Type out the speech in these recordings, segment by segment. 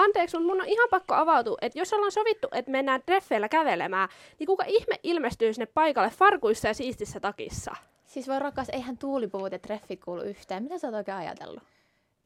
anteeksi, mutta mun on ihan pakko avautua, että jos ollaan sovittu, että mennään treffeillä kävelemään, niin kuka ihme ilmestyy sinne paikalle farkuissa ja siistissä takissa? Siis voi rakas, eihän tuulipuut ja treffit kuulu yhteen. Mitä sä oot oikein ajatellut?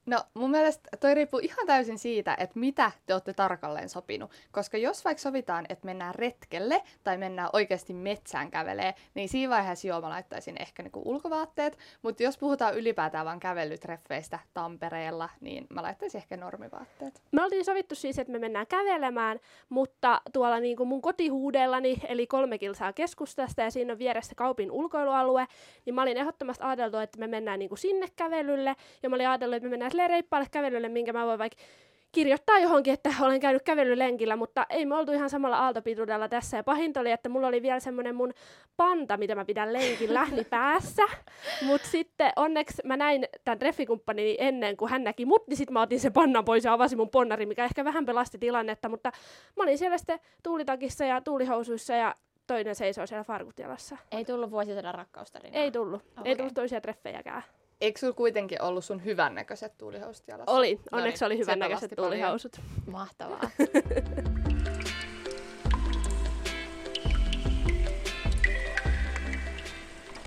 No mun mielestä toi riippuu ihan täysin siitä, että mitä te olette tarkalleen sopinut. Koska jos vaikka sovitaan, että mennään retkelle tai mennään oikeasti metsään kävelee, niin siinä vaiheessa joo mä laittaisin ehkä niinku ulkovaatteet. Mutta jos puhutaan ylipäätään vaan kävelytreffeistä Tampereella, niin mä laittaisin ehkä normivaatteet. Me oltiin sovittu siis, että me mennään kävelemään, mutta tuolla niin kuin mun kotihuudellani, eli kolme kilsaa keskustasta ja siinä on vieressä kaupin ulkoilualue, niin mä olin ehdottomasti ajatellut, että me mennään niin kuin sinne kävelylle ja mä olin ajatellut, että me mennään silleen reippaalle kävelylle, minkä mä voin vaikka kirjoittaa johonkin, että olen käynyt kävelylenkillä, mutta ei me oltu ihan samalla aaltopituudella tässä. Ja pahinta oli, että mulla oli vielä semmoinen mun panta, mitä mä pidän lenkillä niin päässä. Mutta sitten onneksi mä näin tämän treffikumppani ennen kuin hän näki mut, niin sitten mä otin sen pannan pois ja avasin mun ponnari, mikä ehkä vähän pelasti tilannetta. Mutta mä olin siellä sitten tuulitakissa ja tuulihousuissa ja toinen seisoo siellä farkut jalassa. Ei tullut vuosisadan rakkaustarinaa? Ei tullut. Okay. Ei tullut toisia treffejäkään. Eikö sulla kuitenkin ollut sun hyvännäköiset tuulihousut jalassa? Oli, onneksi no niin, oli hyvännäköiset tuulihousut. Mahtavaa.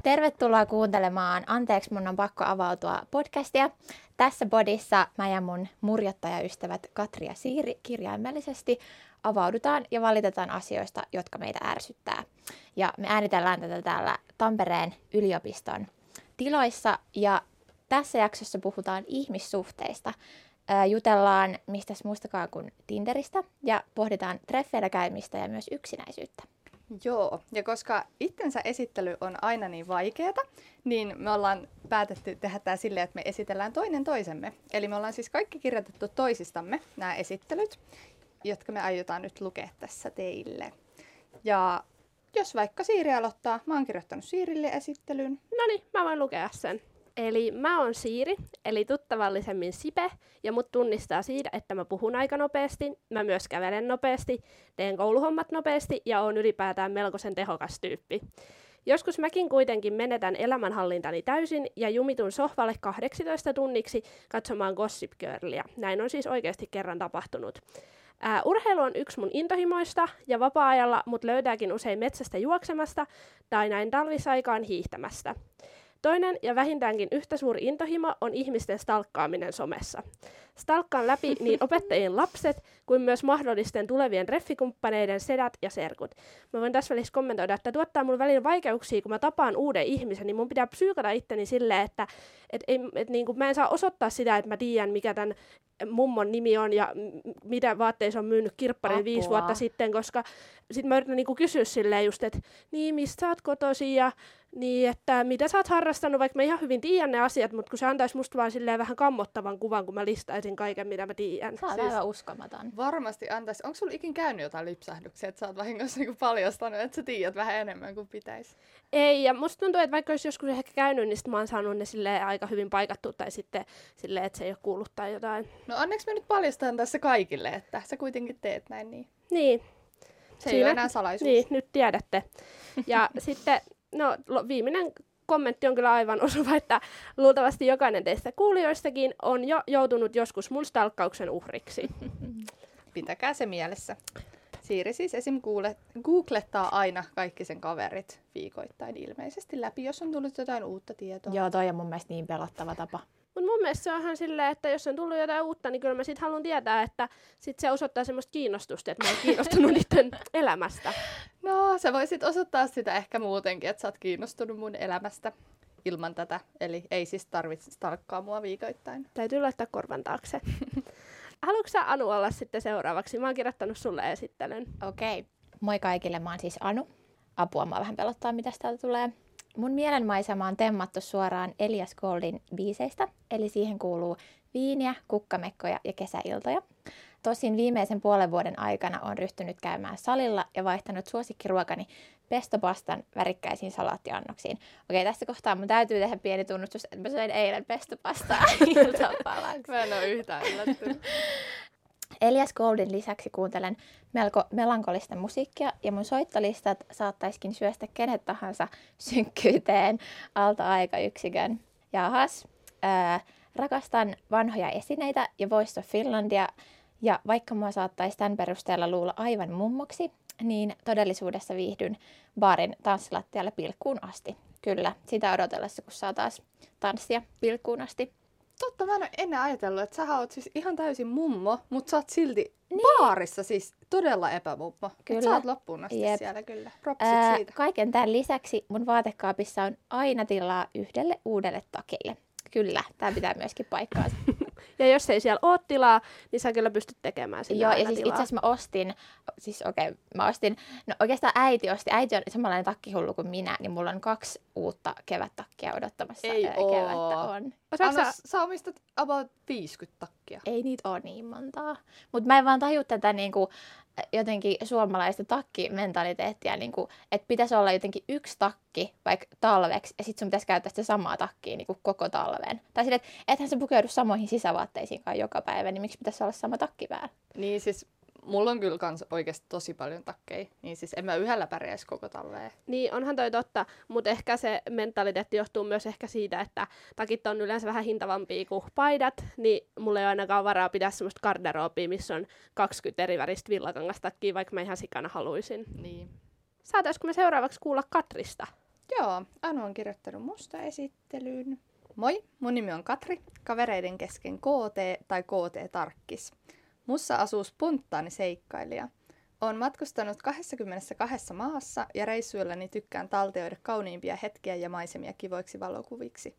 Tervetuloa kuuntelemaan Anteeksi, mun on pakko avautua podcastia. Tässä bodissa mä ja mun murjottajaystävät Katri ja Siiri kirjaimellisesti avaudutaan ja valitetaan asioista, jotka meitä ärsyttää. Ja me äänitellään tätä täällä Tampereen yliopiston tiloissa ja tässä jaksossa puhutaan ihmissuhteista. Jutellaan mistä muistakaan kuin Tinderistä ja pohditaan treffeillä käymistä ja myös yksinäisyyttä. Joo, ja koska itsensä esittely on aina niin vaikeata, niin me ollaan päätetty tehdä tämä silleen, että me esitellään toinen toisemme. Eli me ollaan siis kaikki kirjoitettu toisistamme nämä esittelyt, jotka me aiotaan nyt lukea tässä teille. Ja jos vaikka Siiri aloittaa, mä oon kirjoittanut Siirille esittelyn. No niin, mä voin lukea sen. Eli mä oon Siiri, eli tuttavallisemmin Sipe, ja mut tunnistaa siitä, että mä puhun aika nopeasti, mä myös kävelen nopeasti, teen kouluhommat nopeasti ja oon ylipäätään melkoisen tehokas tyyppi. Joskus mäkin kuitenkin menetän elämänhallintani täysin ja jumitun sohvalle 18 tunniksi katsomaan Gossip Girlia. Näin on siis oikeasti kerran tapahtunut. Ää, urheilu on yksi mun intohimoista ja vapaa-ajalla mut löytääkin usein metsästä juoksemasta tai näin talvisaikaan hiihtämästä. Toinen ja vähintäänkin yhtä suuri intohimo on ihmisten stalkkaaminen somessa. Stalkkaan läpi niin opettajien lapset kuin myös mahdollisten tulevien reffikumppaneiden sedät ja serkut. Mä voin tässä välissä kommentoida, että tuottaa mun välillä vaikeuksia, kun mä tapaan uuden ihmisen, niin mun pitää psyykata itteni silleen, että et, et, et, niin kuin mä en saa osoittaa sitä, että mä tiedän, mikä tämän mummon nimi on ja mitä vaatteissa on myynyt kirpparin viisi vuotta sitten, koska sitten mä yritän niinku kysyä silleen just, että niin, mistä sä oot kotosi ja niin, että mitä sä oot harrastanut, vaikka mä ihan hyvin tiedän ne asiat, mutta kun se antaisi musta vaan silleen vähän kammottavan kuvan, kun mä listaisin kaiken, mitä mä tiedän. Sä siis aivan uskomaton. Varmasti antaisi. Onko sulla ikin käynyt jotain lipsähdyksiä, että sä oot vahingossa niinku paljastanut, että sä tiedät vähän enemmän kuin pitäisi? Ei, ja musta tuntuu, että vaikka olisi joskus ehkä käynyt, niin sit mä oon saanut ne sille aika hyvin paikattu tai sitten silleen, että se ei ole kuullut tai jotain. No onneksi mä nyt paljastan tässä kaikille, että sä kuitenkin teet näin niin. Niin. Se Siinä, ei ole enää salaisuus. Niin, nyt tiedätte. Ja sitten, no viimeinen kommentti on kyllä aivan osuva, että luultavasti jokainen teistä kuulijoistakin on jo joutunut joskus mun stalkkauksen uhriksi. Pitäkää se mielessä. Siiri siis esim. googlettaa aina kaikki sen kaverit viikoittain ilmeisesti läpi, jos on tullut jotain uutta tietoa. Joo, toi on mun mielestä niin pelottava tapa. Mutta mun mielestä se on ihan silleen, että jos on tullut jotain uutta, niin kyllä mä sit haluan tietää, että sit se osoittaa semmoista kiinnostusta, että mä oon kiinnostunut niiden elämästä. No, sä voisit osoittaa sitä ehkä muutenkin, että sä oot kiinnostunut mun elämästä ilman tätä. Eli ei siis tarvitse tarkkaa mua viikoittain. Täytyy laittaa korvan taakse. Haluatko sä Anu olla sitten seuraavaksi? Mä oon kirjoittanut sulle esittelyn. Okei. Okay. Moi kaikille, mä oon siis Anu. Apua, mä vähän pelottaa, mitä täältä tulee. Mun mielenmaisema on temmattu suoraan Elias Goldin biiseistä, eli siihen kuuluu viiniä, kukkamekkoja ja kesäiltoja. Tosin viimeisen puolen vuoden aikana on ryhtynyt käymään salilla ja vaihtanut suosikkiruokani pestopastan värikkäisiin salaattiannoksiin. Okei, tässä kohtaa mun täytyy tehdä pieni tunnustus, että mä söin eilen pestopastaa iltapalaksi. mä en ole yhtään yllättynyt. Elias Goldin lisäksi kuuntelen melko melankolista musiikkia ja mun soittolistat saattaiskin syöstä kenet tahansa synkkyyteen alta Jahas, ää, rakastan vanhoja esineitä ja Voice of Finlandia Ja vaikka mua saattaisi tämän perusteella luulla aivan mummoksi, niin todellisuudessa viihdyn baarin tanssilattialle pilkkuun asti. Kyllä, sitä odotellessa, kun saa taas tanssia pilkkuun asti. Totta, mä en ole ennen ajatellut, että sä oot siis ihan täysin mummo, mutta sä oot silti niin. baarissa siis todella epämummo. Kyllä. Et sä oot loppuun asti Jep. siellä kyllä. Propsit Ää, siitä. kaiken tämän lisäksi mun vaatekaapissa on aina tilaa yhdelle uudelle takille. Kyllä, tämä pitää myöskin paikkaansa. Ja jos ei siellä ole tilaa, niin sä kyllä pystyt tekemään sinne Joo, ja siis itse asiassa mä ostin, siis okei, okay, mä ostin, no oikeastaan äiti osti, äiti on samanlainen takkihullu kuin minä, niin mulla on kaksi uutta kevättakkia odottamassa. Ei ää, oo. Kevättä on. Anna, sä- sä omistat about 50 takkia. Ei niitä ole niin montaa. Mutta mä en vaan taju tätä niinku, jotenkin suomalaista takkimentaliteettia, niinku, että pitäisi olla jotenkin yksi takki vaikka talveksi, ja sitten sun pitäisi käyttää sitä samaa takkia niinku koko talven. Tai sille, että ethän sä pukeudu samoihin sisävaatteisiinkaan joka päivä, niin miksi pitäisi olla sama takki päällä? Niin siis mulla on kyllä kans oikeasti tosi paljon takkeja. Niin siis en mä yhdellä pärjäisi koko talveen. Niin, onhan toi totta, mutta ehkä se mentaliteetti johtuu myös ehkä siitä, että takit on yleensä vähän hintavampia kuin paidat, niin mulla ei ole ainakaan varaa pitää semmoista garderoobia, missä on 20 eri väristä villakangastakkiä, vaikka mä ihan sikana haluaisin. Niin. Saataisiko me seuraavaksi kuulla Katrista? Joo, Anu on kirjoittanut musta esittelyyn. Moi, mun nimi on Katri, kavereiden kesken KT tai KT-tarkkis. Mussa asuu spontaani seikkailija. Olen matkustanut 22 maassa ja reissuillani tykkään taltioida kauniimpia hetkiä ja maisemia kivoiksi valokuviksi.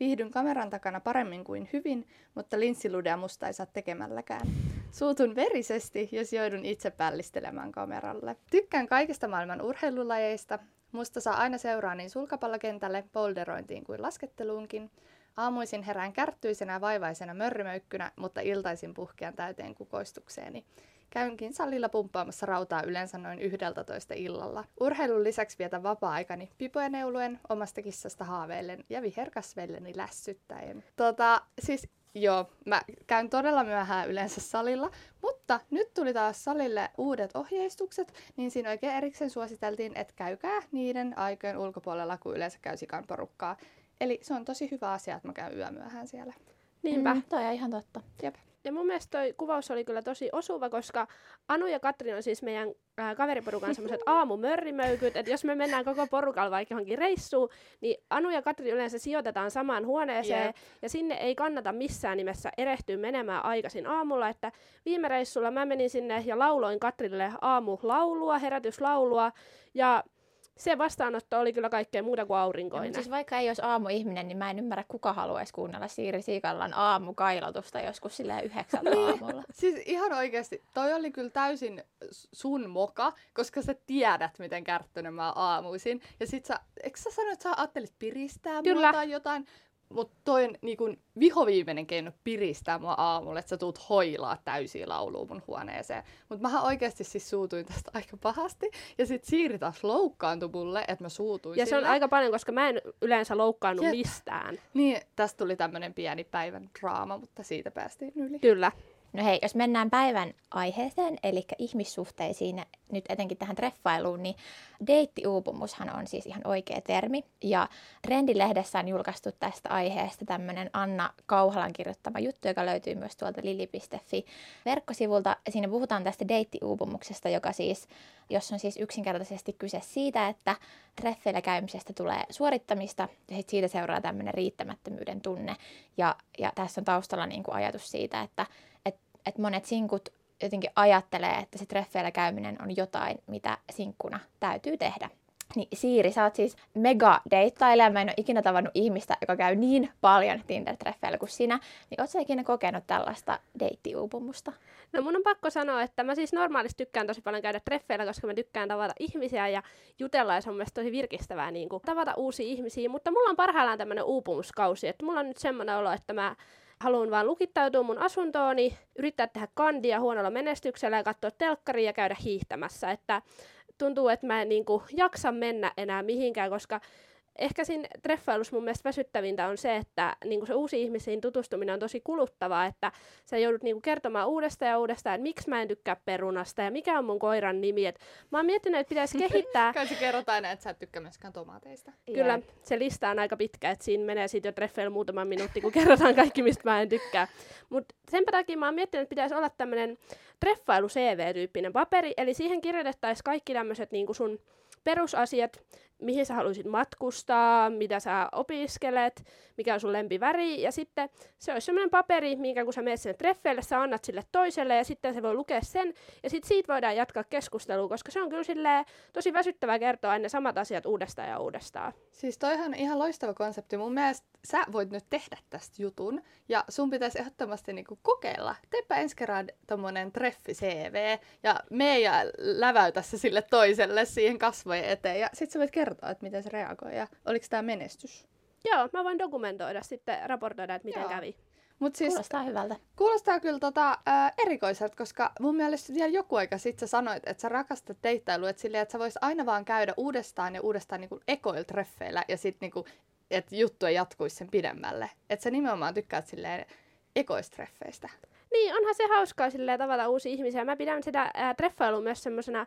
Viihdyn kameran takana paremmin kuin hyvin, mutta linssiludea musta ei saa tekemälläkään. Suutun verisesti, jos joudun itse pällistelemään kameralle. Tykkään kaikista maailman urheilulajeista. Musta saa aina seuraa niin sulkapallokentälle, boulderointiin kuin lasketteluunkin. Aamuisin herään kärttyisenä vaivaisena mörrimöykkynä, mutta iltaisin puhkean täyteen kukoistukseeni. Käynkin salilla pumppaamassa rautaa yleensä noin 11 illalla. Urheilun lisäksi vietän vapaa-aikani pipoja neuluen, omasta kissasta haaveillen ja viherkasveilleni lässyttäen. Tota, siis joo, mä käyn todella myöhään yleensä salilla, mutta nyt tuli taas salille uudet ohjeistukset, niin siinä oikein erikseen suositeltiin, että käykää niiden aikojen ulkopuolella, kun yleensä käy sikan porukkaa. Eli se on tosi hyvä asia, että mä käyn yömyöhään siellä. Niinpä. Mm, toi on ihan totta. Jep. Ja mun mielestä toi kuvaus oli kyllä tosi osuva, koska Anu ja Katri on siis meidän ää, kaveriporukan semmoiset aamumörrimöykyt, että jos me mennään koko porukalla vaikka johonkin reissuun, niin Anu ja Katri yleensä sijoitetaan samaan huoneeseen, Jep. ja sinne ei kannata missään nimessä erehtyä menemään aikaisin aamulla, että viime reissulla mä menin sinne ja lauloin Katrille aamulaulua, herätyslaulua, ja se vastaanotto oli kyllä kaikkea muuta kuin aurinkoinen. mutta siis vaikka ei olisi aamuihminen, niin mä en ymmärrä, kuka haluaisi kuunnella Siiri Siikallan aamukailotusta joskus silleen yhdeksältä aamulla. Siis ihan oikeasti, toi oli kyllä täysin sun moka, koska sä tiedät, miten kärttönen mä aamuisin. Ja sit sä, eikö sä sanoit, että sä ajattelit piristää Kyllä. tai jotain? Mutta toi on niin vihoviimeinen keino piristää mua aamulla, että sä tuut hoilaa täysiä lauluun mun huoneeseen. Mutta mähän oikeasti siis suutuin tästä aika pahasti. Ja sit Siiri taas loukkaantui mulle, että mä suutuin Ja se on sille. aika paljon, koska mä en yleensä loukkaannut Jep. mistään. Niin, tästä tuli tämmönen pieni päivän draama, mutta siitä päästiin yli. Kyllä. No hei, jos mennään päivän aiheeseen, eli ihmissuhteisiin, nyt etenkin tähän treffailuun, niin deittiuupumushan on siis ihan oikea termi. Ja Trendilehdessä on julkaistu tästä aiheesta tämmöinen Anna Kauhalan kirjoittama juttu, joka löytyy myös tuolta lili.fi verkkosivulta. Siinä puhutaan tästä deittiuupumuksesta, joka siis, jos on siis yksinkertaisesti kyse siitä, että treffeillä käymisestä tulee suorittamista ja sit siitä seuraa tämmöinen riittämättömyyden tunne. Ja, ja tässä on taustalla niin kuin ajatus siitä, että et, et monet sinkut jotenkin ajattelee, että se treffeillä käyminen on jotain, mitä sinkkuna täytyy tehdä. Niin Siiri, sä oot siis mega deittailija. Mä en ole ikinä tavannut ihmistä, joka käy niin paljon Tinder-treffeillä kuin sinä. Niin oot sä ikinä kokenut tällaista deittiuupumusta? No mun on pakko sanoa, että mä siis normaalisti tykkään tosi paljon käydä treffeillä, koska mä tykkään tavata ihmisiä ja jutella ja se on mielestäni tosi virkistävää niin kuin, tavata uusia ihmisiä, mutta mulla on parhaillaan tämmöinen uupumuskausi, että mulla on nyt semmoinen olo, että mä haluan vaan lukittautua mun asuntooni, yrittää tehdä kandia huonolla menestyksellä ja katsoa telkkaria ja käydä hiihtämässä, että tuntuu, että mä en niin kuin, jaksa mennä enää mihinkään, koska ehkä siinä treffailussa mun mielestä väsyttävintä on se, että niin se uusi ihmisiin tutustuminen on tosi kuluttavaa, että sä joudut niin kertomaan uudestaan ja uudestaan, että miksi mä en tykkää perunasta ja mikä on mun koiran nimi. Et mä oon miettinyt, että pitäisi kehittää. Kai kerrot aina, että sä et tykkää myöskään tomaateista. Kyllä, se lista on aika pitkä, että siinä menee siitä jo treffeillä muutama minuutti, kun kerrotaan kaikki, mistä mä en tykkää. Mutta sen takia mä oon miettinyt, että pitäisi olla tämmöinen treffailu CV-tyyppinen paperi, eli siihen kirjoitettaisiin kaikki tämmöiset niin sun perusasiat, mihin sä haluaisit matkustaa, mitä sä opiskelet, mikä on sun lempiväri, ja sitten se olisi semmoinen paperi, minkä kun sä menet sinne treffeille, sä annat sille toiselle, ja sitten se voi lukea sen, ja sitten siitä voidaan jatkaa keskustelua, koska se on kyllä silleen tosi väsyttävää kertoa aina samat asiat uudestaan ja uudestaan. Siis toihan on ihan loistava konsepti. Mun mielestä sä voit nyt tehdä tästä jutun, ja sun pitäisi ehdottomasti niinku kokeilla. Teepä ensi kerran tommonen treffi CV, ja me ja läväytä se sille toiselle siihen kasvojen eteen, ja sit sä voit kertoa kertoa, että miten se reagoi ja oliko tämä menestys? Joo, mä voin dokumentoida sitten, raportoida, että miten Joo. kävi. Mut siis, kuulostaa hyvältä. Kuulostaa kyllä tota, ää, erikoiselta, koska mun mielestä vielä joku aika sitten sä sanoit, että sä rakastat deittailua, että silleen, että sä vois aina vaan käydä uudestaan ja uudestaan niinku ekoil treffeillä ja sitten niinku, että juttu ei jatkuisi sen pidemmälle. Että sä nimenomaan tykkäät silleen ekoistreffeistä. Niin, onhan se hauskaa silleen tavata uusia ihmisiä. Mä pidän sitä ää, treffailua myös semmoisena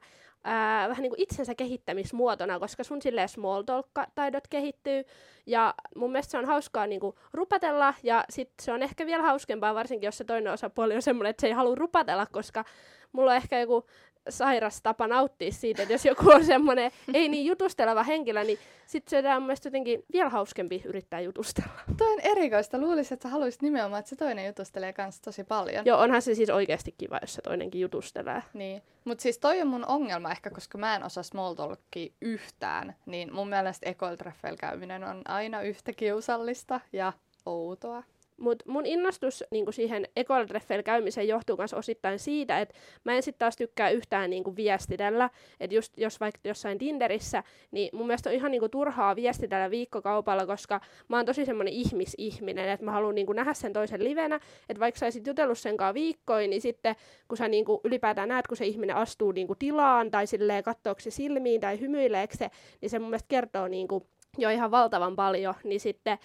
vähän niin kuin itsensä kehittämismuotona, koska sun silleen small talk-taidot kehittyy. Ja mun mielestä se on hauskaa niin kuin rupatella, ja sit se on ehkä vielä hauskempaa, varsinkin jos se toinen osapuoli on semmoinen, että se ei halua rupatella, koska mulla on ehkä joku sairas tapa nauttia siitä, että jos joku on semmoinen ei niin jutusteleva henkilö, niin sitten se on mun jotenkin vielä hauskempi yrittää jutustella. Toi on erikoista. Luulisin, että sä haluaisit nimenomaan, että se toinen jutustelee kanssa tosi paljon. Joo, onhan se siis oikeasti kiva, jos se toinenkin jutustelee. Niin. Mutta siis toi on mun ongelma ehkä, koska mä en osaa small talkia yhtään, niin mun mielestä ekoiltreffeillä käyminen on aina yhtä kiusallista ja outoa. Mutta mun innostus niinku siihen ekoiltreffeillä käymiseen johtuu myös osittain siitä, että mä en sitten taas tykkää yhtään niinku viestitellä. Että just jos vaikka jossain Tinderissä, niin mun mielestä on ihan niinku turhaa viestitellä viikkokaupalla, koska mä oon tosi semmoinen ihmisihminen, että mä haluan niinku nähdä sen toisen livenä. Että vaikka sä olisit jutellut sen kanssa viikkoin, niin sitten kun sä niinku ylipäätään näet, kun se ihminen astuu niinku tilaan tai silleen katsoako se silmiin tai hymyileekö se, niin se mun mielestä kertoo niinku jo ihan valtavan paljon, niin sitten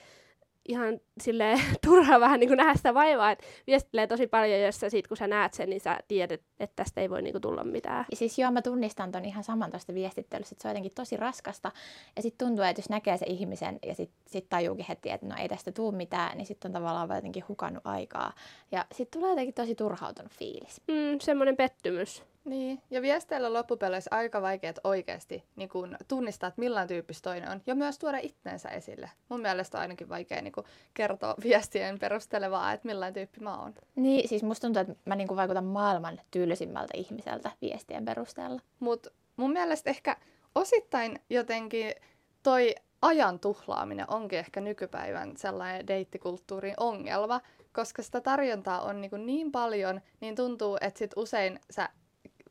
ihan sille turhaa vähän niin kuin nähdä sitä vaivaa, että viestilee tosi paljon, jos sä sit, kun sä näet sen, niin sä tiedät, että tästä ei voi niin kuin tulla mitään. Ja siis joo, mä tunnistan ton ihan saman tuosta viestittelystä, että se on jotenkin tosi raskasta. Ja sitten tuntuu, että jos näkee se ihmisen ja sitten sit tajuukin heti, että no ei tästä tule mitään, niin sitten on tavallaan jotenkin hukannut aikaa. Ja sitten tulee jotenkin tosi turhautunut fiilis. Mm, semmoinen pettymys. Niin, ja viesteillä loppupeleissä aika vaikeat oikeasti niin kun tunnistaa, että millainen tyyppistä toinen on, ja myös tuoda itsensä esille. Mun mielestä on ainakin vaikea niin kun, kertoa viestien perustelevaa, että millainen tyyppi mä oon. Niin, siis musta tuntuu, että mä niin kun, vaikutan maailman tyylisimmältä ihmiseltä viestien perusteella. Mutta mun mielestä ehkä osittain jotenkin toi ajan tuhlaaminen onkin ehkä nykypäivän sellainen deittikulttuurin ongelma, koska sitä tarjontaa on niin, niin paljon, niin tuntuu, että sit usein sä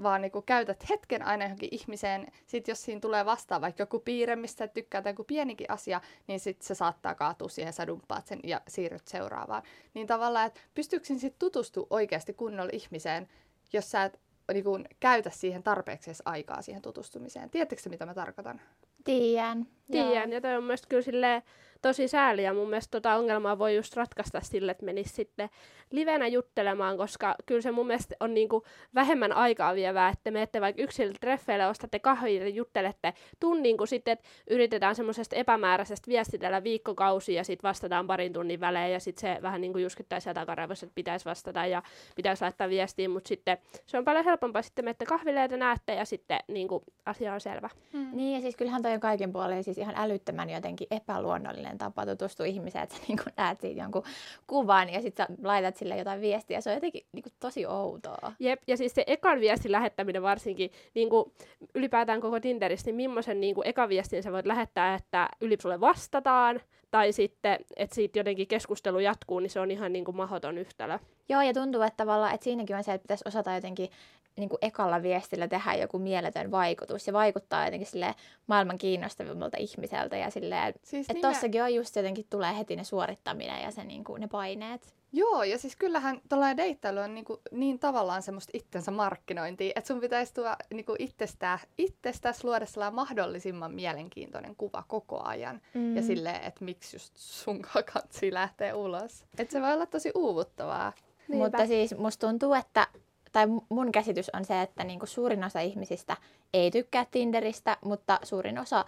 vaan niinku käytät hetken aina johonkin ihmiseen. Sitten jos siinä tulee vastaan vaikka joku piirre, mistä tykkää tai joku pienikin asia, niin sitten se saattaa kaatua siihen, sä dumppaat sen ja siirryt seuraavaan. Niin tavallaan, että pystyykö sitten tutustua oikeasti kunnolla ihmiseen, jos sä et niinku, käytä siihen tarpeeksi aikaa siihen tutustumiseen. Tiedättekö mitä mä tarkoitan? Tiedän. Tiedän, ja toi on myös kyllä silleen, tosi sääli ja mun mielestä tota ongelmaa voi just ratkaista sille, että menisi sitten livenä juttelemaan, koska kyllä se mun mielestä on niinku vähemmän aikaa vievää, että menette vaikka yksilö treffeille, ostatte kahvia ja juttelette tunnin, kun sitten yritetään semmoisesta epämääräisestä viestitellä viikkokausia ja sitten vastataan parin tunnin välein ja sitten se vähän niin kuin juskittaa sieltä takaraivossa, että pitäisi vastata ja pitäisi laittaa viestiin, mutta sitten se on paljon helpompaa sitten menette kahville ja näette ja sitten niin kuin asia on selvä. Hmm. Niin ja siis kyllähän toi on kaiken puolin siis ihan älyttömän jotenkin epäluonnollinen tapa tutustua ihmiseen, että sä niin kuin näet siitä jonkun kuvan ja sitten sä laitat sille jotain viestiä. Se on jotenkin niin kuin tosi outoa. Jep, ja siis se ekan viestin lähettäminen varsinkin, niin kuin ylipäätään koko Tinderissä, niin millaisen niin kuin ekan viestin sä voit lähettää, että yli sulle vastataan, tai sitten, että siitä jotenkin keskustelu jatkuu, niin se on ihan niin kuin mahdoton yhtälö. Joo, ja tuntuu, että tavallaan, että siinäkin on se, että pitäisi osata jotenkin niin kuin ekalla viestillä tehdä joku mieletön vaikutus ja vaikuttaa jotenkin sille maailman kiinnostavimmalta ihmiseltä ja silleen, siis että tossakin on just jotenkin tulee heti ne suorittaminen ja se, niin kuin, ne paineet. Joo, ja siis kyllähän tuollainen deittailu on niinku niin tavallaan semmoista itsensä markkinointia, että sun pitäisi tuoda niinku itsestä, itsestäsi luoda sellainen mahdollisimman mielenkiintoinen kuva koko ajan. Mm. Ja silleen, että miksi just sun kansi lähtee ulos. Että se voi olla tosi uuvuttavaa. Niinpä. Mutta siis musta tuntuu, että tai mun käsitys on se, että niinku suurin osa ihmisistä ei tykkää Tinderistä, mutta suurin osa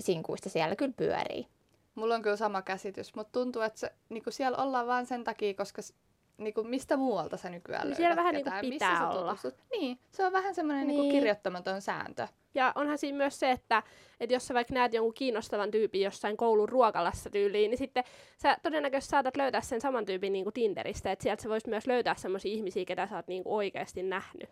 sinkuista siellä kyllä pyörii. Mulla on kyllä sama käsitys, mutta tuntuu, että se, niinku siellä ollaan vain sen takia, koska niinku, mistä muualta sä nykyään löydät Siellä vähän niinku pitää missä olla. Niin, se on vähän semmoinen Niin. niinku kirjoittamaton sääntö. Ja onhan siinä myös se, että, että jos sä vaikka näet jonkun kiinnostavan tyypin jossain koulun ruokalassa tyyliin, niin sitten sä todennäköisesti saatat löytää sen saman tyypin niin kuin Tinderistä, että sieltä sä voisit myös löytää sellaisia ihmisiä, ketä sä oot niin kuin oikeasti nähnyt.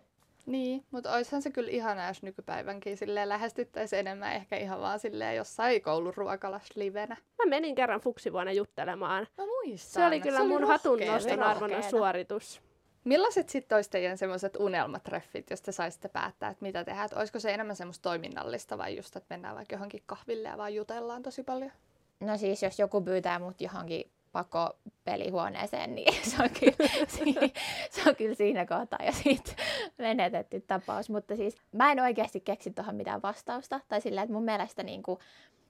Niin, mutta olisihan se kyllä ihanaa, jos nykypäivänkin silleen lähestyttäisiin enemmän ehkä ihan vaan silleen jossain kouluruokalassa livenä. Mä menin kerran fuksivuonna juttelemaan. Mä muistan. Se oli kyllä mun hatun rohkea, noston se arvoinen suoritus. Millaiset sitten olisi teidän semmoiset unelmatreffit, jos te saisitte päättää, että mitä tehdään? Että olisiko se enemmän semmoista toiminnallista vai just, että mennään vaikka johonkin kahville ja vaan jutellaan tosi paljon? No siis, jos joku pyytää mut johonkin pako pelihuoneeseen, niin se on kyllä, se on kyllä siinä kohtaa jo siitä menetetty tapaus. Mutta siis mä en oikeasti keksi tuohon mitään vastausta. Tai sillä, että mun mielestä niin kuin,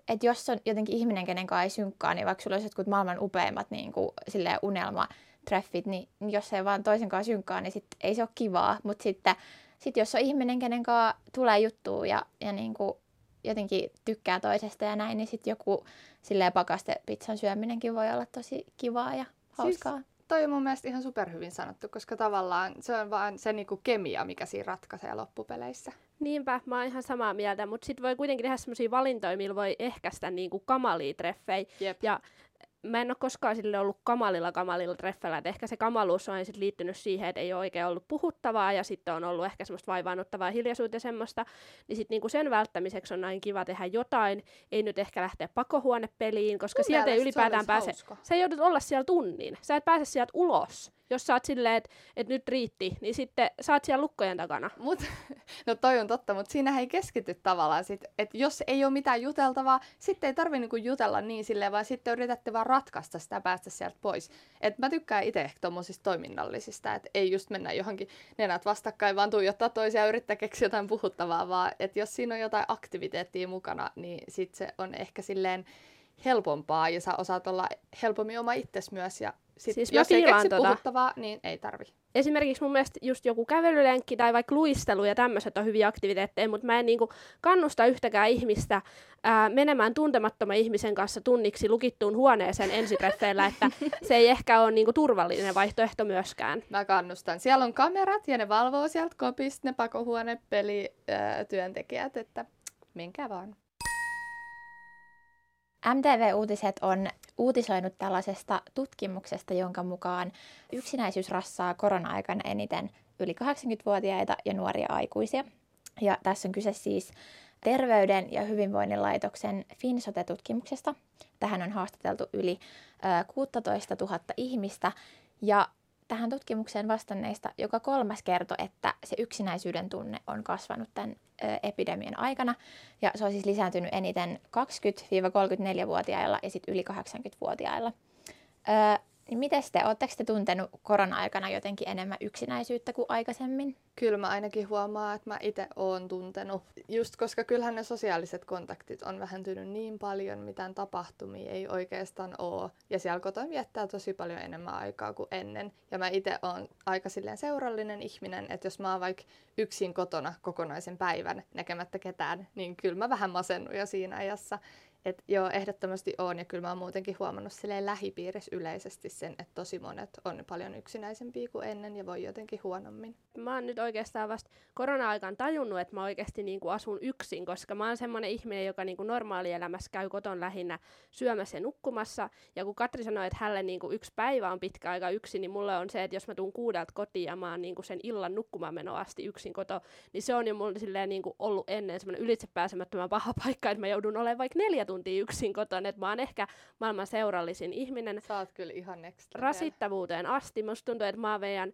että jos on jotenkin ihminen, kenen kanssa ei synkkaa, niin vaikka sulla olisi jotkut maailman upeimmat niin kuin, silleen unelmatreffit, niin jos ei vaan toisen kanssa synkkaa, niin sit ei se ole kivaa. Mutta sitten sit jos on ihminen, kenen kanssa tulee juttua ja, ja niin kuin, jotenkin tykkää toisesta ja näin, niin sitten joku silleen pakastepizzan syöminenkin voi olla tosi kivaa ja hauskaa. Siis... Toi on mun mielestä ihan superhyvin sanottu, koska tavallaan se on vaan se niinku kemia, mikä siinä ratkaisee loppupeleissä. Niinpä, mä oon ihan samaa mieltä, mutta sitten voi kuitenkin tehdä semmoisia valintoja, millä voi ehkäistä niinku kamalia treffejä. Jep. Ja mä en ole koskaan sille ollut kamalilla kamalilla treffeillä, että ehkä se kamaluus on sit liittynyt siihen, että ei ole oikein ollut puhuttavaa ja sitten on ollut ehkä semmoista vaivaannuttavaa hiljaisuutta ja semmoista, niin sitten niinku sen välttämiseksi on aina kiva tehdä jotain, ei nyt ehkä lähteä pakohuonepeliin, koska Mun sieltä ei se ylipäätään olisi pääse, hauska. sä joudut olla siellä tunnin, sä et pääse sieltä ulos, jos sä oot silleen, että et nyt riitti, niin sitten sä oot siellä lukkojen takana. Mut, no toi on totta, mutta siinä ei keskity tavallaan sit, että jos ei ole mitään juteltavaa, sitten ei tarvi niinku jutella niin silleen, vaan sitten yritätte vaan ratkaista sitä päästä sieltä pois. Et mä tykkään itse ehkä tommosista toiminnallisista, että ei just mennä johonkin nenät vastakkain, vaan tuijottaa toisia ja yrittää keksiä jotain puhuttavaa, vaan että jos siinä on jotain aktiviteettia mukana, niin sit se on ehkä silleen helpompaa ja sä osaat olla helpommin oma itsesi myös ja sit, Siis jos ei keksi tota. puhuttavaa, niin ei tarvi. esimerkiksi mun mielestä just joku kävelylenkki tai vaikka luistelu ja tämmöiset on hyviä aktiviteetteja, mutta mä en niinku kannusta yhtäkään ihmistä ää, menemään tuntemattoman ihmisen kanssa tunniksi lukittuun huoneeseen ensitreffeillä, että se ei ehkä ole niinku turvallinen vaihtoehto myöskään. Mä kannustan. Siellä on kamerat ja ne valvoo sieltä kopista ne pakohuone peli ää, työntekijät, että menkää vaan. MTV-uutiset on uutisoinut tällaisesta tutkimuksesta, jonka mukaan yksinäisyys rassaa korona-aikana eniten yli 80-vuotiaita ja nuoria aikuisia. Ja tässä on kyse siis Terveyden ja hyvinvoinnin laitoksen Finsote-tutkimuksesta. Tähän on haastateltu yli ö, 16 000 ihmistä ja tähän tutkimukseen vastanneista joka kolmas kertoi, että se yksinäisyyden tunne on kasvanut tämän epidemian aikana. Ja se on siis lisääntynyt eniten 20-34-vuotiailla ja sitten yli 80-vuotiailla. Öö, niin miten te, oletteko te tuntenut korona-aikana jotenkin enemmän yksinäisyyttä kuin aikaisemmin? Kyllä mä ainakin huomaan, että mä itse oon tuntenut. Just koska kyllähän ne sosiaaliset kontaktit on vähentynyt niin paljon, mitään tapahtumia ei oikeastaan ole. Ja siellä kotona viettää tosi paljon enemmän aikaa kuin ennen. Ja mä itse oon aika silleen seurallinen ihminen, että jos mä oon vaikka yksin kotona kokonaisen päivän näkemättä ketään, niin kyllä mä vähän masennun jo siinä ajassa. Et joo, ehdottomasti on ja kyllä mä oon muutenkin huomannut silleen lähipiirissä yleisesti sen, että tosi monet on paljon yksinäisempiä kuin ennen ja voi jotenkin huonommin. Mä oon nyt oikeastaan vasta korona-aikaan tajunnut, että mä oikeasti niinku asun yksin, koska mä oon semmoinen ihminen, joka niinku normaalielämässä käy koton lähinnä syömässä ja nukkumassa. Ja kun Katri sanoi, että hänelle niinku yksi päivä on pitkä aika yksin, niin mulle on se, että jos mä tuun kuudelta kotiin ja mä oon niinku sen illan nukkumaan meno asti yksin koto, niin se on jo mulle silleen niinku ollut ennen semmoinen ylitsepääsemättömän paha paikka, että mä joudun olemaan vaikka 14 tuntia yksin kotona, että mä oon ehkä maailman seurallisin ihminen. Sä oot kyllä ihan next Rasittavuuteen asti. Musta tuntuu, että mä veidän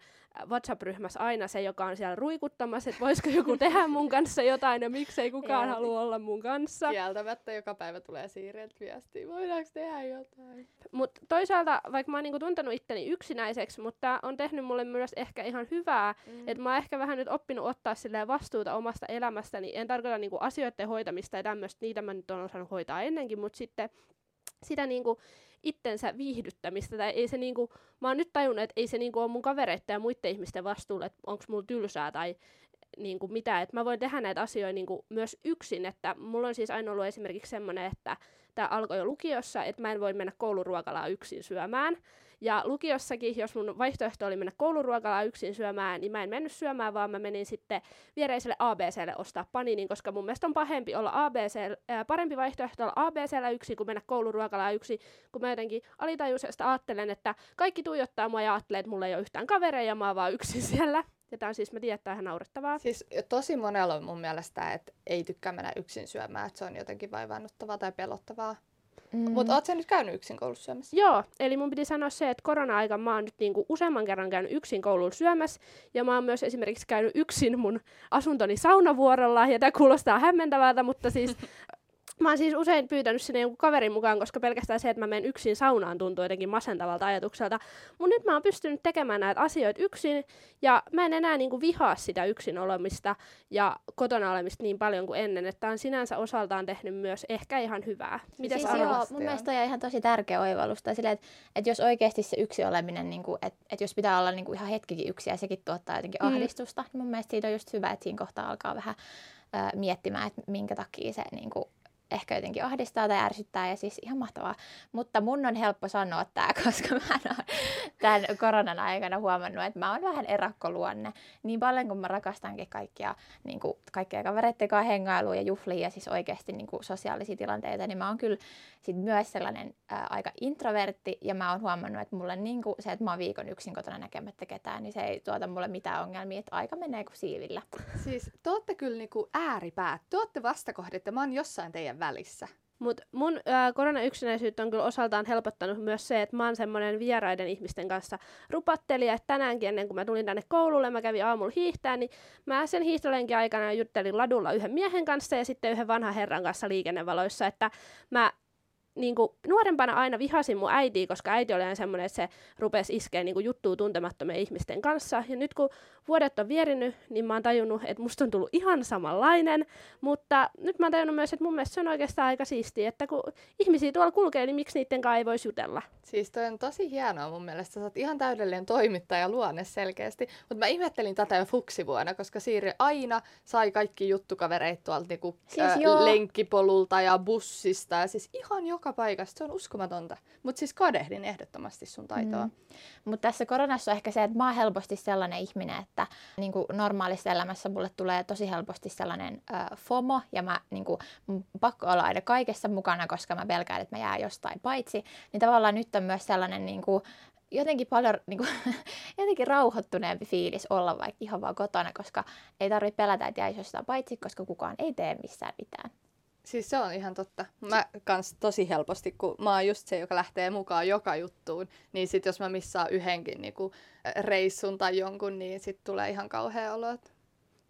WhatsApp-ryhmässä aina se, joka on siellä ruikuttamassa, että voisiko joku tehdä mun kanssa jotain ja miksei kukaan halua olla mun kanssa. Kieltämättä joka päivä tulee siirreet viestiä, voidaanko tehdä jotain. Mutta toisaalta, vaikka mä oon niinku tuntenut itteni yksinäiseksi, mutta on tehnyt mulle myös ehkä ihan hyvää, mm. että mä oon ehkä vähän nyt oppinut ottaa vastuuta omasta elämästäni. En tarkoita niinku asioiden hoitamista ja tämmöistä, niitä mä nyt oon osannut hoitaa ennenkin, mutta sitten sitä niinku itsensä viihdyttämistä. Tai ei se niinku, mä oon nyt tajunnut, että ei se niinku ole mun kavereiden ja muiden ihmisten vastuulla, että onko mulla tylsää tai niin kuin mitä, että mä voin tehdä näitä asioita niin kuin myös yksin, että mulla on siis aina ollut esimerkiksi semmoinen, että tämä alkoi jo lukiossa, että mä en voi mennä kouluruokalaan yksin syömään, ja lukiossakin, jos mun vaihtoehto oli mennä kouluruokalaan yksin syömään, niin mä en mennyt syömään, vaan mä menin sitten viereiselle ABClle ostaa paninin, koska mun mielestä on pahempi olla ABC, ää, parempi vaihtoehto olla ABCllä yksin, kuin mennä kouluruokalaan yksin, kun mä jotenkin alitajuisesta ajattelen, että kaikki tuijottaa mua ja ajattelee, että mulla ei ole yhtään kavereja ja mä oon vaan yksin siellä. Ja tämä on siis, mä tiedän, että ihan naurettavaa. Siis tosi monella on mun mielestä, että ei tykkää mennä yksin syömään, että se on jotenkin vaivaannuttavaa tai pelottavaa. Mm. Mutta oot sä nyt käynyt yksin koulussa syömässä? Joo, eli mun piti sanoa se, että korona-aika mä oon nyt niinku useamman kerran käynyt yksin koululla syömässä. Ja mä oon myös esimerkiksi käynyt yksin mun asuntoni saunavuorolla. Ja tämä kuulostaa hämmentävältä, mutta siis Mä oon siis usein pyytänyt sinne jonkun kaverin mukaan, koska pelkästään se, että mä menen yksin saunaan tuntuu jotenkin masentavalta ajatukselta. Mutta nyt mä oon pystynyt tekemään näitä asioita yksin, ja mä en enää niinku vihaa sitä yksin olemista ja kotona olemista niin paljon kuin ennen, että on sinänsä osaltaan tehnyt myös ehkä ihan hyvää. Mitä siis joo, mun mielestä on ihan tosi tärkeä oivallus. Tai että, että jos oikeasti se yksi oleminen, niin että, että jos pitää olla niin kuin ihan hetkikin yksi ja sekin tuottaa jotenkin mm. ahdistusta, niin mun mielestä siitä on just hyvä, että siinä kohtaa alkaa vähän miettimään, että minkä takia se niin kuin, ehkä jotenkin ahdistaa tai ärsyttää ja siis ihan mahtavaa. Mutta mun on helppo sanoa tämä, koska mä oon tämän koronan aikana huomannut, että mä oon vähän erakkoluonne. Niin paljon kun mä rakastankin kaikkia, niin kuin, kaikkia kavereiden kanssa hengailua ja juhlia ja siis oikeasti niin kuin, sosiaalisia tilanteita, niin mä oon kyllä sit myös sellainen ää, aika introvertti ja mä oon huomannut, että mulle niin kuin, se, että mä oon viikon yksin kotona näkemättä ketään, niin se ei tuota mulle mitään ongelmia, että aika menee kuin siivillä. Siis te ootte kyllä niin kuin ääripäät, te ootte vastakohdit ja mä oon jossain teidän välissä. Mutta mun ää, koronayksinäisyyttä on kyllä osaltaan helpottanut myös se, että mä oon semmoinen vieraiden ihmisten kanssa rupattelija, että tänäänkin ennen kuin mä tulin tänne koululle, mä kävin aamulla hiihtää, niin mä sen hiihtolenkin aikana juttelin ladulla yhden miehen kanssa ja sitten yhden vanhan herran kanssa liikennevaloissa, että mä niin kuin, nuorempana aina vihasin mun äitiä, koska äiti oli aina semmoinen, että se rupesi iskeä niin juttua tuntemattomien ihmisten kanssa. Ja nyt kun vuodet on vierinyt, niin mä oon tajunnut, että musta on tullut ihan samanlainen. Mutta nyt mä oon tajunnut myös, että mun mielestä se on oikeastaan aika siistiä, että kun ihmisiä tuolla kulkee, niin miksi niiden kanssa ei voisi jutella? Siis toi on tosi hienoa mun mielestä. Sä oot ihan täydellinen toimittaja luonne selkeästi. Mutta mä ihmettelin tätä jo fuksivuonna, koska Siiri aina sai kaikki juttukavereit tuolta niinku, siis äh, lenkkipolulta ja bussista. Ja siis ihan joka paikasta. Se on uskomatonta. Mutta siis kadehdin ehdottomasti sun taitoa. Mm. Mutta tässä koronassa on ehkä se, että mä oon helposti sellainen ihminen, että niin normaalissa elämässä mulle tulee tosi helposti sellainen äh, FOMO ja mä niin kuin, pakko olla aina kaikessa mukana, koska mä pelkään, että mä jää jostain paitsi. Niin tavallaan nyt on myös sellainen niin kuin, jotenkin paljon niin kuin, jotenkin rauhoittuneempi fiilis olla vaikka ihan vaan kotona, koska ei tarvitse pelätä, että jäisi jostain paitsi, koska kukaan ei tee missään mitään. Siis se on ihan totta. Mä kans tosi helposti, kun mä oon just se, joka lähtee mukaan joka juttuun, niin sit jos mä missaan yhdenkin niinku reissun tai jonkun, niin sit tulee ihan kauhea olo, että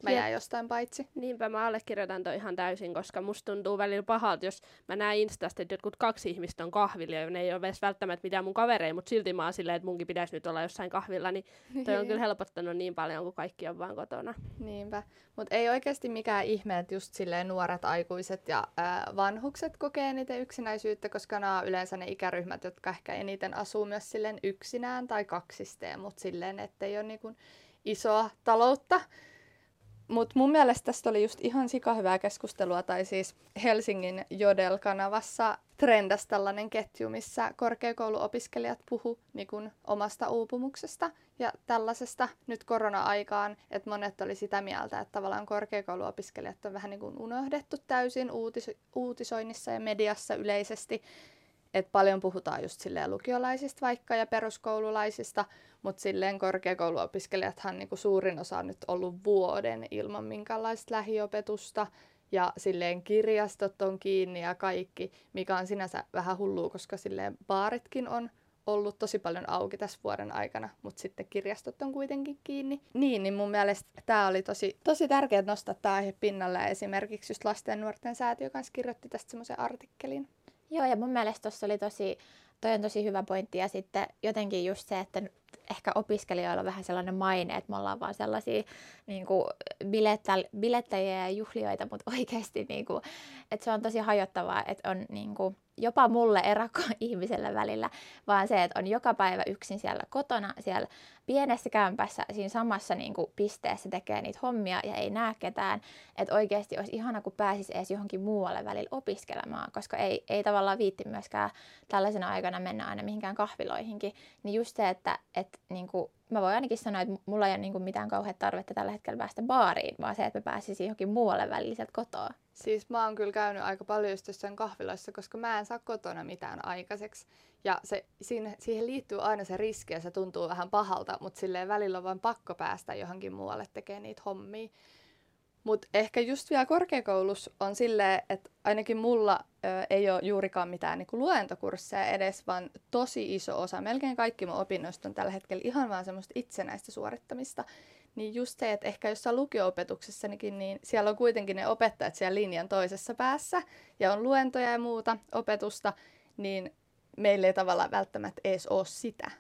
mä jään jostain paitsi. Niinpä mä allekirjoitan toi ihan täysin, koska musta tuntuu välillä pahalta, jos mä näen Instasta, että jotkut kaksi ihmistä on kahvilla ja ne ei ole edes välttämättä mitään mun kavereja, mutta silti mä oon silleen, että munkin pitäisi nyt olla jossain kahvilla, niin toi on kyllä helpottanut niin paljon, kun kaikki on vaan kotona. Niinpä, mutta ei oikeasti mikään ihme, että just silleen nuoret aikuiset ja ää, vanhukset kokee eniten yksinäisyyttä, koska nämä on yleensä ne ikäryhmät, jotka ehkä eniten asuu myös silleen yksinään tai kaksisteen, mutta silleen, ettei ole niin isoa taloutta mutta mun mielestä tästä oli just ihan hyvää keskustelua, tai siis Helsingin Jodel-kanavassa trendas tällainen ketju, missä korkeakouluopiskelijat puhu niin kun omasta uupumuksesta ja tällaisesta nyt korona-aikaan, että monet oli sitä mieltä, että tavallaan korkeakouluopiskelijat on vähän niin kuin unohdettu täysin uutis- uutisoinnissa ja mediassa yleisesti, että paljon puhutaan just silleen lukiolaisista vaikka ja peruskoululaisista, mutta silleen korkeakouluopiskelijathan niinku suurin osa on nyt ollut vuoden ilman minkäänlaista lähiopetusta ja silleen kirjastot on kiinni ja kaikki, mikä on sinänsä vähän hullua, koska silleen baaritkin on ollut tosi paljon auki tässä vuoden aikana, mutta sitten kirjastot on kuitenkin kiinni. Niin, niin mun mielestä tämä oli tosi, tosi tärkeää nostaa tämä aihe pinnalle. Esimerkiksi just lasten ja nuorten säätiö kanssa kirjoitti tästä semmoisen artikkelin. Joo, ja mun mielestä tuossa oli tosi, toi on tosi hyvä pointti. Ja sitten jotenkin just se, että ehkä opiskelijoilla on vähän sellainen maine, että me ollaan vaan sellaisia niin kuin bilettä, bilettäjiä ja juhlioita, mutta oikeasti niin kuin, että se on tosi hajottavaa, että on niin kuin, jopa mulle erakko ihmisellä välillä, vaan se, että on joka päivä yksin siellä kotona, siellä pienessä kämpässä, siinä samassa niin kuin, pisteessä tekee niitä hommia ja ei näe ketään. Että oikeasti olisi ihana, kun pääsisi edes johonkin muualle välillä opiskelemaan, koska ei, ei tavallaan viitti myöskään tällaisena aikana mennä aina mihinkään kahviloihinkin. Niin just se, että et, niin kuin, mä voin ainakin sanoa, että mulla ei ole niin kuin, mitään kauhean tarvetta tällä hetkellä päästä baariin, vaan se, että mä pääsisin johonkin muualle välillä sieltä kotoa. Siis mä oon kyllä käynyt aika paljon just jossain kahviloissa, koska mä en saa kotona mitään aikaiseksi. Ja se, siihen, siihen liittyy aina se riski ja se tuntuu vähän pahalta, mutta silleen välillä on vain pakko päästä johonkin muualle tekemään niitä hommia. Mutta ehkä just vielä korkeakoulussa on silleen, että ainakin mulla ö, ei ole juurikaan mitään niinku luentokursseja edes, vaan tosi iso osa, melkein kaikki mun opinnoista on tällä hetkellä ihan vaan semmoista itsenäistä suorittamista. Niin just se, että ehkä jossain lukio-opetuksessakin, niin siellä on kuitenkin ne opettajat siellä linjan toisessa päässä ja on luentoja ja muuta opetusta, niin meillä ei tavallaan välttämättä edes ole sitä.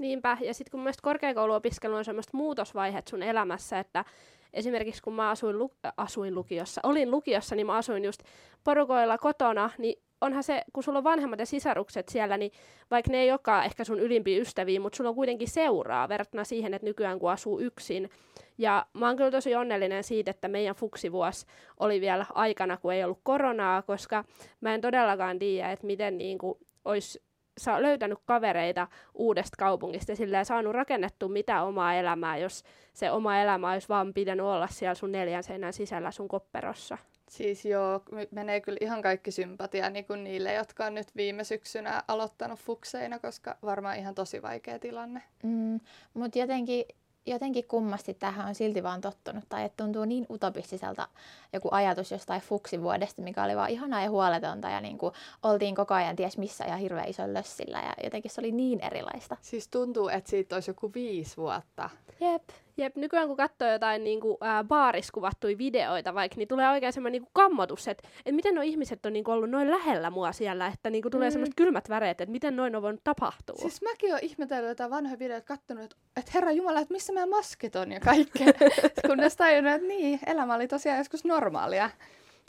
Niinpä, ja sitten kun mielestäni korkeakouluopiskelu on semmoista muutosvaiheet sun elämässä, että esimerkiksi kun mä asuin, lu- asuin lukiossa, olin lukiossa, niin mä asuin just porukoilla kotona, niin onhan se, kun sulla on vanhemmat ja sisarukset siellä, niin vaikka ne ei olekaan ehkä sun ylimpiä ystäviä, mutta sulla on kuitenkin seuraa verrattuna siihen, että nykyään kun asuu yksin. Ja mä oon kyllä tosi onnellinen siitä, että meidän fuksivuosi oli vielä aikana, kun ei ollut koronaa, koska mä en todellakaan tiedä, että miten niin kuin olisi saa löytänyt kavereita uudesta kaupungista ja silleen saanut rakennettua mitä omaa elämää, jos se oma elämä olisi vaan pitänyt olla siellä sun neljän seinän sisällä sun kopperossa. Siis joo, menee kyllä ihan kaikki sympatia niin kuin niille, jotka on nyt viime syksynä aloittanut fukseina, koska varmaan ihan tosi vaikea tilanne. Mm, Mutta jotenkin jotenkin kummasti tähän on silti vaan tottunut, tai että tuntuu niin utopistiselta joku ajatus jostain fuksivuodesta, mikä oli vaan ihanaa ja huoletonta, ja niin kuin oltiin koko ajan ties missä ja hirveän isolla lössillä, ja jotenkin se oli niin erilaista. Siis tuntuu, että siitä olisi joku viisi vuotta. Jep. Jep, nykyään kun katsoo jotain niin kuin, ää, baaris kuvattuja videoita vaikka, niin tulee oikein semmoinen niin kammotus, että, että miten nuo ihmiset on niin kuin, ollut noin lähellä mua siellä, että niin kuin, tulee mm. semmoiset kylmät väreet, että miten noin on voinut tapahtua. Siis mäkin olen ihmetellyt jotain vanhoja videoita, katsonut, että, että herra Jumala, että missä meidän maskit on ja kaikkea. Kunnes tajunnut, että niin, elämä oli tosiaan joskus normaalia.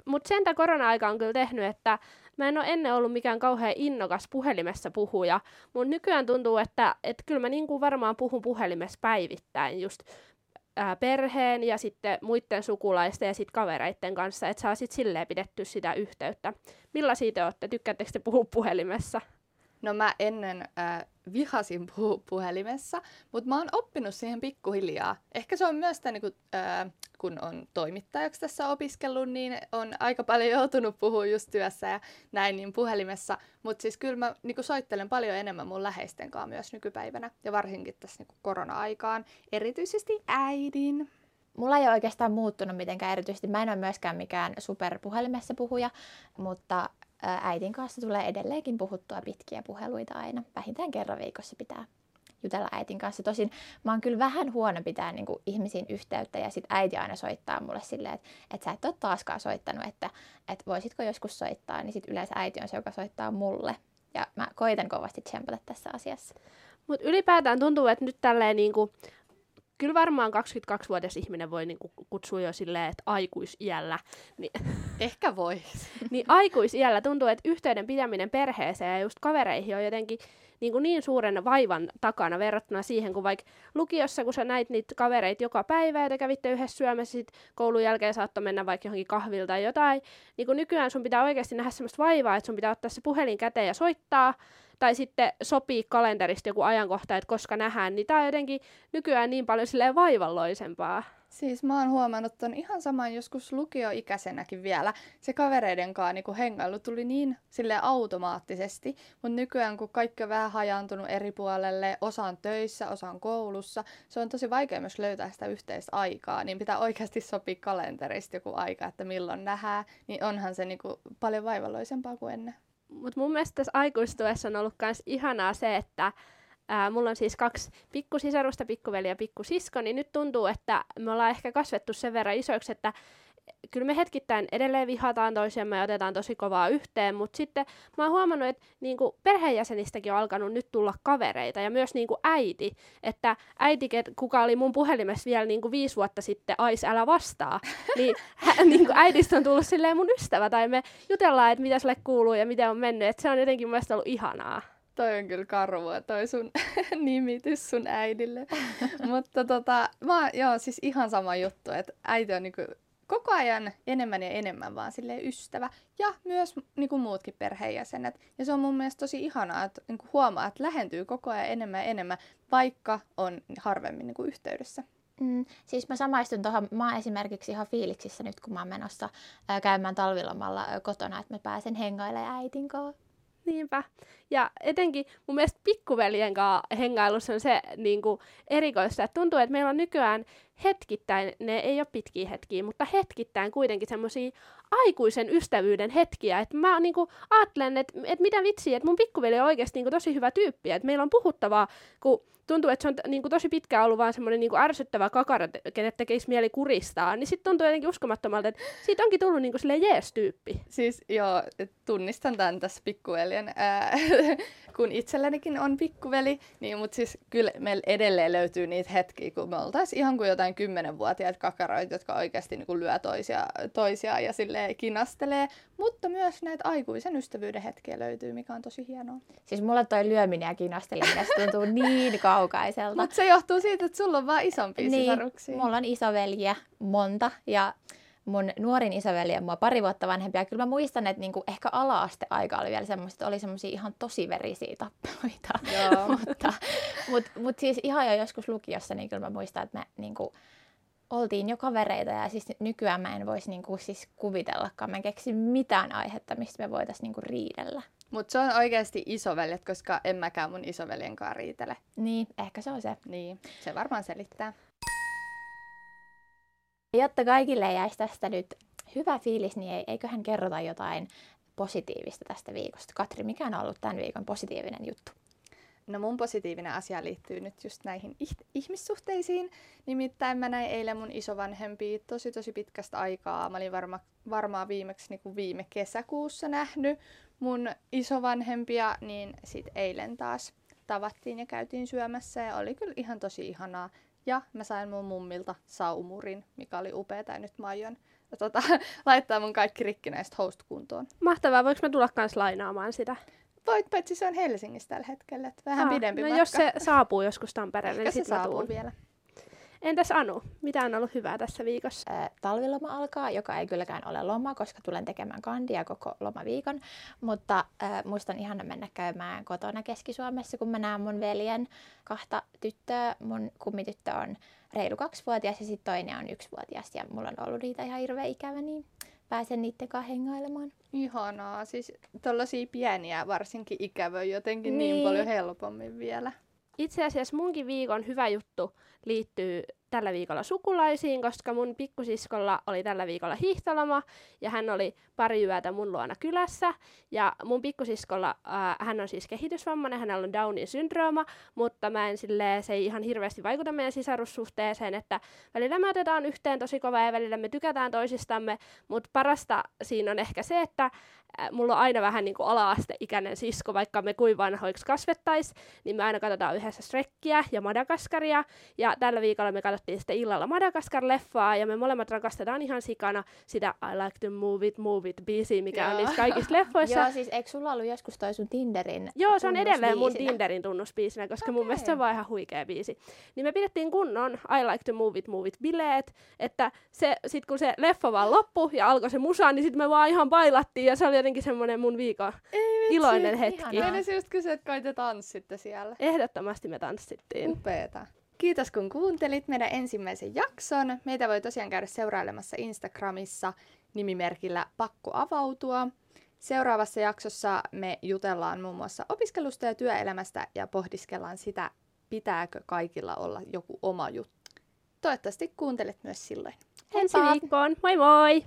Mutta sen korona-aika on kyllä tehnyt, että mä en ole ennen ollut mikään kauhean innokas puhelimessa puhuja, mutta nykyään tuntuu, että, että kyllä mä niin kuin varmaan puhun puhelimessa päivittäin just ää, perheen ja sitten muiden sukulaisten ja sitten kavereiden kanssa, että saa sitten silleen pidetty sitä yhteyttä. Millaisia te olette? Tykkäättekö te puhua puhelimessa? No mä ennen äh, vihasin puhua puhelimessa, mutta mä oon oppinut siihen pikkuhiljaa. Ehkä se on myös tämä, niin äh, kun on toimittajaksi tässä opiskellut, niin on aika paljon joutunut puhua just työssä ja näin niin puhelimessa. Mutta siis kyllä mä niin soittelen paljon enemmän mun läheisten kanssa myös nykypäivänä ja varsinkin tässä niin korona-aikaan, erityisesti äidin. Mulla ei ole oikeastaan muuttunut mitenkään erityisesti. Mä en ole myöskään mikään superpuhelimessa puhuja, mutta äitin kanssa tulee edelleenkin puhuttua pitkiä puheluita aina. Vähintään kerran viikossa pitää jutella äitin kanssa. Tosin mä oon kyllä vähän huono pitää niin kuin, ihmisiin yhteyttä ja sit äiti aina soittaa mulle silleen, että, että sä et ole taaskaan soittanut, että, että voisitko joskus soittaa, niin sit yleensä äiti on se, joka soittaa mulle. Ja mä koitan kovasti tsempata tässä asiassa. Mutta ylipäätään tuntuu, että nyt tälleen niinku kyllä varmaan 22-vuotias ihminen voi niin kutsua jo silleen, että aikuisiällä. Niin, Ehkä voi. niin aikuisiällä tuntuu, että yhteyden pitäminen perheeseen ja just kavereihin on jotenkin niin, kuin niin suuren vaivan takana verrattuna siihen, kun vaikka lukiossa, kun sä näit niitä kavereita joka päivä ja te kävitte yhdessä syömässä, sit koulun jälkeen saattoi mennä vaikka johonkin kahvilta tai jotain, niin kuin nykyään sun pitää oikeasti nähdä semmoista vaivaa, että sun pitää ottaa se puhelin käteen ja soittaa, tai sitten sopii kalenterista joku ajankohta, että koska nähdään, niin tämä on jotenkin nykyään niin paljon vaivalloisempaa. Siis mä oon huomannut ton ihan saman joskus lukioikäisenäkin vielä. Se kavereiden kanssa niin hengailu tuli niin sille automaattisesti, mutta nykyään kun kaikki on vähän hajantunut eri puolelle, osa on töissä, osa on koulussa, se on tosi vaikea myös löytää sitä yhteistä aikaa, niin pitää oikeasti sopia kalenterista joku aika, että milloin nähdään, niin onhan se niin kuin paljon vaivalloisempaa kuin ennen. Mutta mun mielestä tässä aikuistuessa on ollut myös ihanaa se, että ää, mulla on siis kaksi pikkusisarusta, pikkuveli ja pikkusisko, niin nyt tuntuu, että me ollaan ehkä kasvettu sen verran isoiksi, että kyllä me hetkittäin edelleen vihataan toisiamme ja otetaan tosi kovaa yhteen, mutta sitten mä oon huomannut, että niinku perheenjäsenistäkin on alkanut nyt tulla kavereita ja myös niinku äiti, että äiti, kuka oli mun puhelimessa vielä niinku viisi vuotta sitten, Ais, älä vastaa, niin hä, niinku äidistä on tullut silleen mun ystävä tai me jutellaan, että mitä sulle kuuluu ja miten on mennyt, että se on jotenkin mun ollut ihanaa. Toi on kyllä karvua, toi sun nimitys sun äidille. Mutta tota, mä, joo, siis ihan sama juttu, että äiti on niinku koko ajan enemmän ja enemmän vaan sille ystävä ja myös niin kuin muutkin perheenjäsenet. Ja se on mun mielestä tosi ihanaa, että niin kuin huomaa, että lähentyy koko ajan enemmän ja enemmän, vaikka on harvemmin niin kuin yhteydessä. Mm, siis mä samaistun tuohon, mä oon esimerkiksi ihan fiiliksissä nyt, kun mä oon menossa ää, käymään talvilomalla ää, kotona, että mä pääsen hengailemaan äitin kanssa. Niinpä. Ja etenkin mun mielestä pikkuveljen kanssa hengailussa on se niin kuin, erikoista, että tuntuu, että meillä on nykyään hetkittäin, ne ei ole pitkiä hetkiä, mutta hetkittäin kuitenkin semmoisia aikuisen ystävyyden hetkiä. Että mä niin kuin, ajattelen, että, että mitä vitsiä, että mun pikkuveli on oikeasti niin kuin, tosi hyvä tyyppi, että meillä on puhuttavaa, kun tuntuu, että se on niin kuin, tosi pitkään ollut vaan semmoinen niin ärsyttävä kakara, kenet tekisi mieli kuristaa, niin sitten tuntuu jotenkin uskomattomalta, että siitä onkin tullut niin kuin, jees-tyyppi. Siis joo, tunnistan tämän tässä pikkuveljen, ää, kun itsellänikin on pikkuveli, niin, mutta siis kyllä meillä edelleen löytyy niitä hetkiä, kun me oltaisiin ihan kuin jotain kymmenenvuotiaita kakaroita, jotka oikeasti niin kuin lyö toisia, toisia ja sille kinastelee, mutta myös näitä aikuisen ystävyyden hetkiä löytyy, mikä on tosi hienoa. Siis mulla toi lyöminen ja kinasteleminen tuntuu niin kaukaiselta. Mutta se johtuu siitä, että sulla on vaan isompia niin, sisaruksia. mulla on isoveljiä monta ja mun nuorin isoveli on mua pari vuotta vanhempi. Ja kyllä mä muistan, että niinku ehkä ala-aste-aika oli vielä semmoista, että oli semmoisia ihan tosi verisiä tappeluita. mutta mut, mut siis ihan jo joskus lukiossa, niin kyllä mä muistan, että me niinku, oltiin jo kavereita ja siis nykyään mä en voisi niinku siis kuvitellakaan. Mä en keksi mitään aihetta, mistä me voitaisiin niinku riidellä. Mutta se on oikeasti isoveljet, koska en mäkään mun isoveljen kanssa riitele. Niin, ehkä se on se. Niin, se varmaan selittää. Jotta kaikille jäisi tästä nyt hyvä fiilis, niin eiköhän kerrota jotain positiivista tästä viikosta. Katri, mikä on ollut tämän viikon positiivinen juttu? No mun positiivinen asia liittyy nyt just näihin ihmissuhteisiin. Nimittäin mä näin eilen mun isovanhempia tosi tosi pitkästä aikaa. Mä olin varma, varmaan viimeksi niin kuin viime kesäkuussa nähnyt mun isovanhempia, niin sit eilen taas tavattiin ja käytiin syömässä ja oli kyllä ihan tosi ihanaa. Ja mä sain mun mummilta saumurin, mikä oli upea, ja nyt mä aion tota, laittaa mun kaikki rikkinäiset host kuntoon. Mahtavaa, voiko mä tulla kans lainaamaan sitä? Voit, paitsi se on Helsingissä tällä hetkellä, että vähän Aa, pidempi no matka. jos se saapuu joskus Tampereelle, niin sitten saapuu vielä. Entäs Anu, mitä on ollut hyvää tässä viikossa? Ää, talviloma alkaa, joka ei kylläkään ole loma, koska tulen tekemään kandia koko lomaviikon. Mutta äh, musta on ihana mennä käymään kotona Keski-Suomessa, kun mä näen mun veljen kahta tyttöä. Mun kummityttö on reilu kaksivuotias ja sitten toinen on yksivuotias. Ja mulla on ollut niitä ihan hirveän ikävä, niin pääsen niiden kanssa hengailemaan. Ihanaa, siis tollasia pieniä varsinkin ikävöi jotenkin niin. niin paljon helpommin vielä. Itse asiassa munkin viikon hyvä juttu liittyy tällä viikolla sukulaisiin, koska mun pikkusiskolla oli tällä viikolla hiihtoloma ja hän oli pari yötä mun luona kylässä. Ja mun pikkusiskolla, äh, hän on siis kehitysvammainen, hänellä on Downin syndrooma, mutta mä en silleen, se ei ihan hirveästi vaikuta meidän sisarussuhteeseen, että välillä me otetaan yhteen tosi kovaa ja välillä me tykätään toisistamme, mutta parasta siinä on ehkä se, että äh, mulla on aina vähän niin kuin ala-asteikäinen sisko, vaikka me kuin vanhoiksi kasvettais, niin me aina katsotaan yhdessä Strekkiä ja Madagaskaria, ja tällä viikolla me katsottiin sitten illalla Madagaskar-leffaa, ja me molemmat rakastetaan ihan sikana sitä I like to move it, move it biisiä, mikä Joo. on niissä kaikissa leffoissa. Joo, siis eikö sulla ollut joskus toi sun Tinderin Joo, se on edelleen mun Tinderin tunnusbiisinä, koska okay. mun mielestä se on vaan ihan huikea biisi. Niin me pidettiin kunnon I like to move it, move it bileet, että se, sit kun se leffa vaan loppui ja alkoi se musa, niin sitten me vaan ihan bailattiin, ja se oli jotenkin semmoinen mun viikon Ei, iloinen hetki. Meidän just kysyä, että kai te tanssitte siellä. Ehdottomasti me tanssittiin. Upeeta. Kiitos kun kuuntelit meidän ensimmäisen jakson. Meitä voi tosiaan käydä seurailemassa Instagramissa nimimerkillä Pakko avautua. Seuraavassa jaksossa me jutellaan muun muassa opiskelusta ja työelämästä ja pohdiskellaan sitä, pitääkö kaikilla olla joku oma juttu. Toivottavasti kuuntelet myös silloin. Ensi viikkoon. Moi moi!